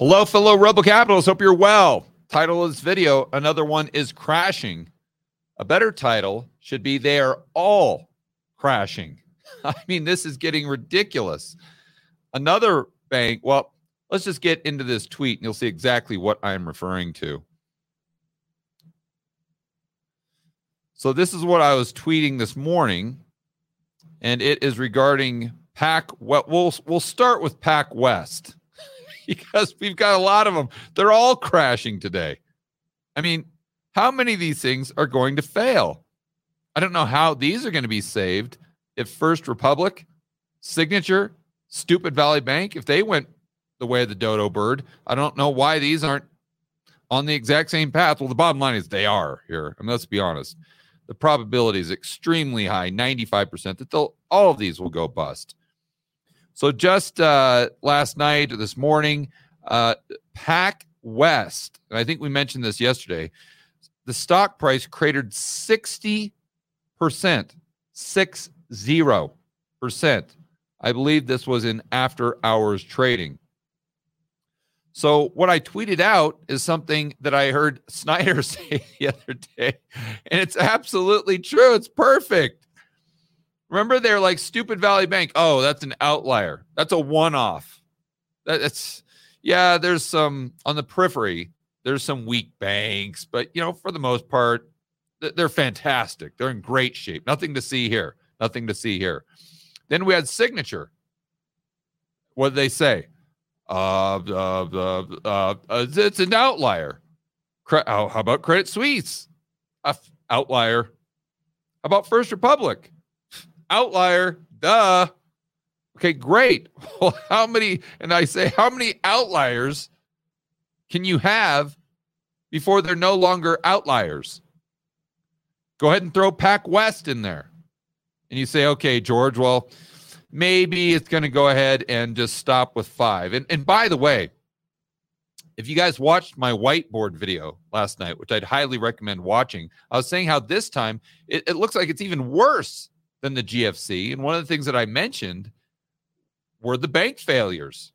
Hello, fellow Rebel Capitalists. Hope you're well. Title of this video Another one is crashing. A better title should be They are all crashing. I mean, this is getting ridiculous. Another bank, well, let's just get into this tweet and you'll see exactly what I'm referring to. So, this is what I was tweeting this morning, and it is regarding Pac. Well, we'll, we'll start with Pac West because we've got a lot of them. They're all crashing today. I mean, how many of these things are going to fail? I don't know how these are going to be saved if First Republic, Signature, Stupid Valley Bank, if they went the way of the dodo bird, I don't know why these aren't on the exact same path. Well, the bottom line is they are here. I mean, let's be honest. The probability is extremely high, 95%, that all of these will go bust. So just uh, last night or this morning, uh, Pac West, and I think we mentioned this yesterday, the stock price cratered 60%, six zero percent. I believe this was in after hours trading. So what I tweeted out is something that I heard Snyder say the other day, and it's absolutely true. It's perfect. Remember, they're like stupid Valley Bank. Oh, that's an outlier. That's a one-off. That's yeah. There's some on the periphery. There's some weak banks, but you know, for the most part, they're fantastic. They're in great shape. Nothing to see here. Nothing to see here. Then we had signature. What did they say? Uh, uh, uh, it's an outlier. How about Credit Suisse? Uh, outlier. How about First Republic? Outlier. Duh. Okay, great. Well, how many, and I say, how many outliers can you have before they're no longer outliers? Go ahead and throw Pac West in there. And you say, okay, George, well, maybe it's going to go ahead and just stop with five. And, and by the way, if you guys watched my whiteboard video last night, which I'd highly recommend watching, I was saying how this time it, it looks like it's even worse than the GFC. And one of the things that I mentioned were the bank failures.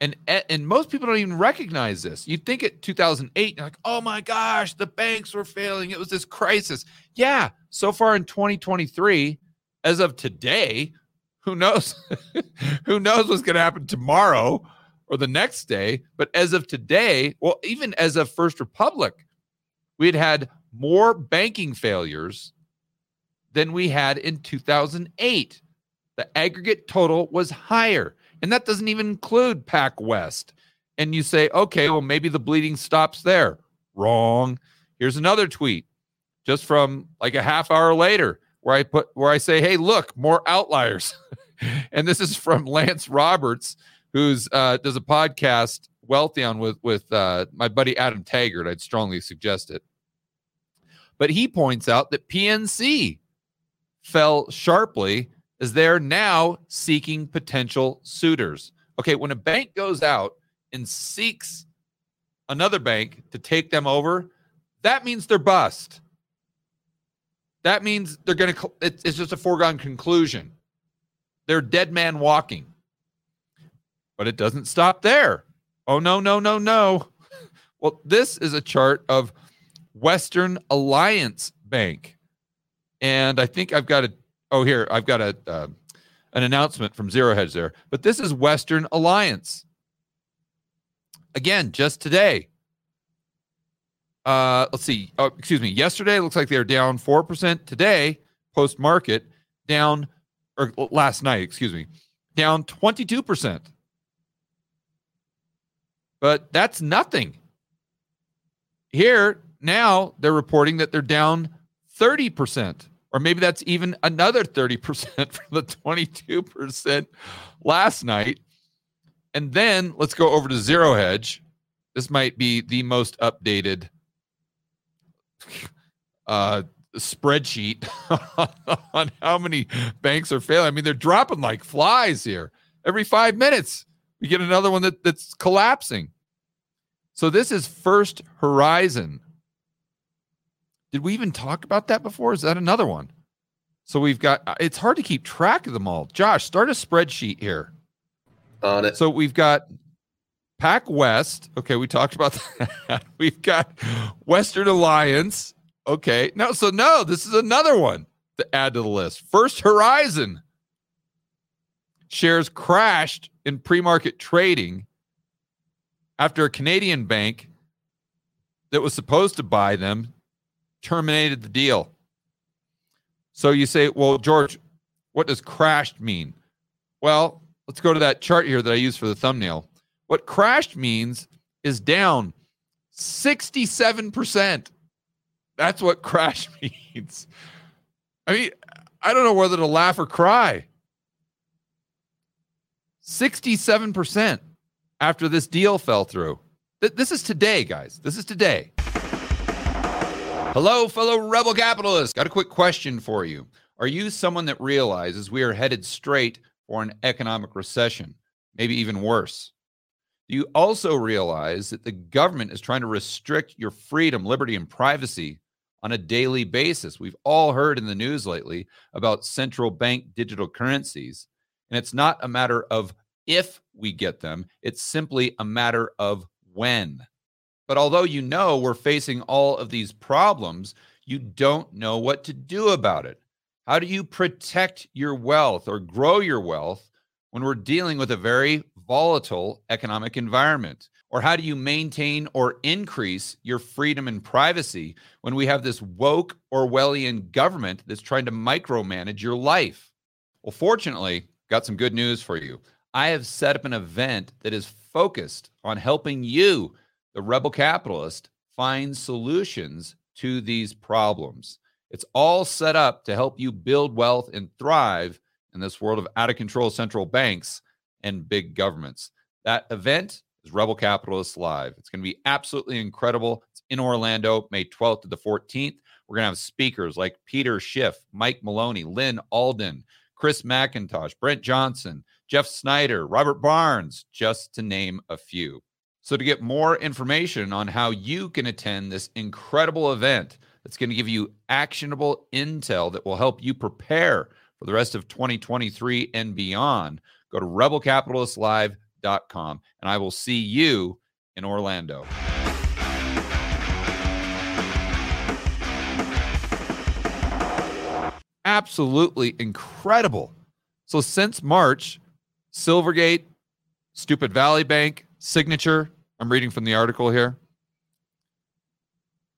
And eh, and most people don't even recognize this. You think at 2008, you're like, oh my gosh, the banks were failing. It was this crisis. Yeah, so far in 2023, as of today, who knows? who knows what's going to happen tomorrow or the next day? But as of today, well, even as of First Republic, we had had more banking failures than we had in 2008. The aggregate total was higher. And that doesn't even include Pac West. And you say, okay, well, maybe the bleeding stops there. Wrong. Here's another tweet just from like a half hour later where I put where I say, hey, look, more outliers. and this is from Lance Roberts, who's uh, does a podcast Wealthion with with uh, my buddy Adam Taggart. I'd strongly suggest it. But he points out that PNC fell sharply as they're now seeking potential suitors. Okay, when a bank goes out and seeks another bank to take them over, that means they're bust. That means they're going to, it's just a foregone conclusion. They're dead man walking. But it doesn't stop there. Oh, no, no, no, no. Well, this is a chart of Western Alliance Bank. And I think I've got a oh here I've got a uh, an announcement from Zero Hedge there, but this is Western Alliance. Again, just today. Uh, let's see. Oh, excuse me. Yesterday looks like they're down four percent. Today, post market, down or last night, excuse me, down twenty two percent. But that's nothing. Here now they're reporting that they're down 30% or maybe that's even another 30% from the 22% last night. And then let's go over to Zero Hedge. This might be the most updated uh, spreadsheet on how many banks are failing. I mean, they're dropping like flies here. Every five minutes, we get another one that, that's collapsing. So this is First Horizon. Did we even talk about that before? Is that another one? So we've got uh, it's hard to keep track of them all. Josh, start a spreadsheet here. On it. So we've got Pac West. Okay, we talked about that. We've got Western Alliance. Okay, no, so no, this is another one to add to the list. First Horizon shares crashed in pre market trading after a Canadian bank that was supposed to buy them terminated the deal. So you say, well, George, what does crashed mean? Well, let's go to that chart here that I used for the thumbnail. What crashed means is down 67%. That's what crash means. I mean, I don't know whether to laugh or cry. 67% after this deal fell through. Th- this is today, guys. This is today. Hello, fellow rebel capitalists. Got a quick question for you. Are you someone that realizes we are headed straight for an economic recession, maybe even worse? Do you also realize that the government is trying to restrict your freedom, liberty, and privacy on a daily basis? We've all heard in the news lately about central bank digital currencies. And it's not a matter of if we get them, it's simply a matter of when. But although you know we're facing all of these problems, you don't know what to do about it. How do you protect your wealth or grow your wealth when we're dealing with a very volatile economic environment? Or how do you maintain or increase your freedom and privacy when we have this woke Orwellian government that's trying to micromanage your life? Well, fortunately, got some good news for you. I have set up an event that is focused on helping you, the rebel capitalist, find solutions to these problems. It's all set up to help you build wealth and thrive in this world of out of control central banks and big governments. That event is Rebel Capitalists Live. It's going to be absolutely incredible. It's in Orlando, May 12th to the 14th. We're going to have speakers like Peter Schiff, Mike Maloney, Lyn Alden, Chris MacIntosh, Brent Johnson, Jeff Snyder, Robert Barnes, just to name a few. So, to get more information on how you can attend this incredible event, that's going to give you actionable intel that will help you prepare for the rest of 2023 and beyond. Go to rebelcapitalistlive.com and I will see you in Orlando. Absolutely incredible. So, since March, Silvergate, Stupid Valley Bank, Signature, I'm reading from the article here,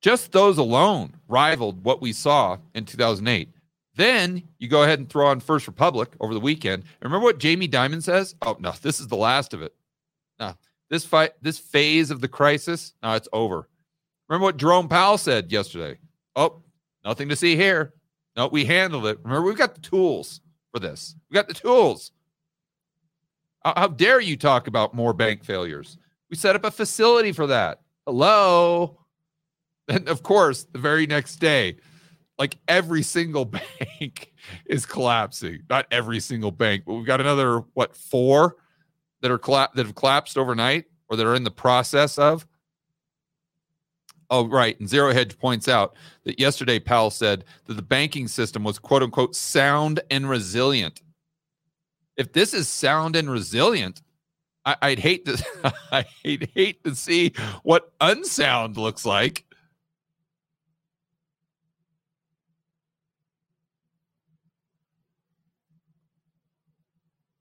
just those alone rivaled what we saw in 2008. Then you go ahead and throw on First Republic over the weekend. And remember what Jamie Dimon says? Oh no, this is the last of it. No, this fight, this phase of the crisis, no, it's over. Remember what Jerome Powell said yesterday? Oh, nothing to see here. No, we handled it. Remember, we've got the tools for this. We got the tools. How, dare you talk about more bank failures? We set up a facility for that. Hello. And of course, the very next day, like every single bank is collapsing. Not every single bank, but we've got another what four that are colla- that have collapsed overnight or that are in the process of. Oh, right. And Zero Hedge points out that yesterday Powell said that the banking system was quote unquote sound and resilient. If this is sound and resilient, I, would hate to I'd hate to see what unsound looks like.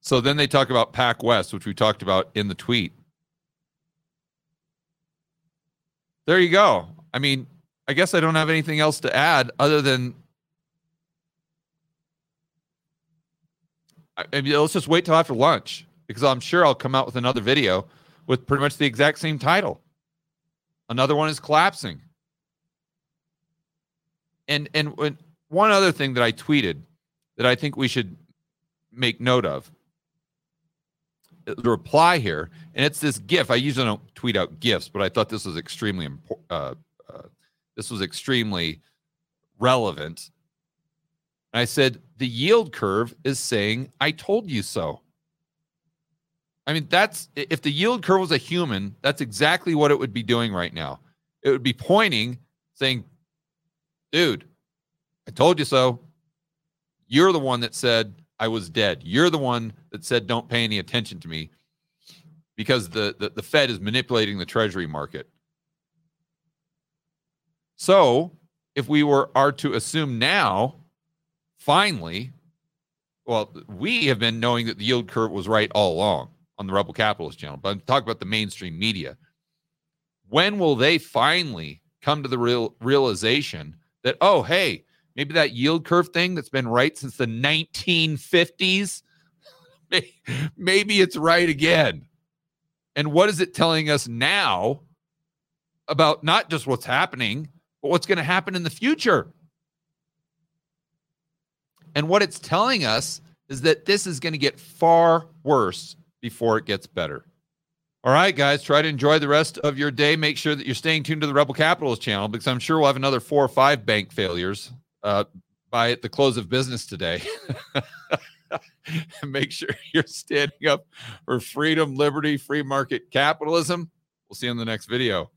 So then they talk about PacWest, which we talked about in the tweet. There you go. I mean, I guess I don't have anything else to add other than I mean, let's just wait till after lunch because I'm sure I'll come out with another video with pretty much the exact same title. Another one is collapsing. And and when, one other thing that I tweeted that I think we should make note of the reply here, and it's this GIF. I usually don't tweet out GIFs, but I thought this was extremely important. Uh, uh, this was extremely relevant. I said the yield curve is saying, "I told you so." I mean, that's if the yield curve was a human, that's exactly what it would be doing right now. It would be pointing, saying, "Dude, I told you so." You're the one that said I was dead. You're the one that said, don't pay any attention to me. because the, the, the Fed is manipulating the treasury market. So if we were are to assume now, finally, well, we have been knowing that the yield curve was right all along on the Rebel Capitalist channel, but I'm talking about the mainstream media. When will they finally come to the real realization that, oh, hey, maybe that yield curve thing that's been right since the 1950s, maybe it's right again. And what is it telling us now about not just what's happening, but what's going to happen in the future? And what it's telling us is that this is going to get far worse before it gets better. All right, guys, try to enjoy the rest of your day. Make sure that you're staying tuned to the Rebel Capitalist channel because I'm sure we'll have another four or five bank failures uh, by the close of business today. Make sure you're standing up for freedom, liberty, free market capitalism. We'll see you in the next video.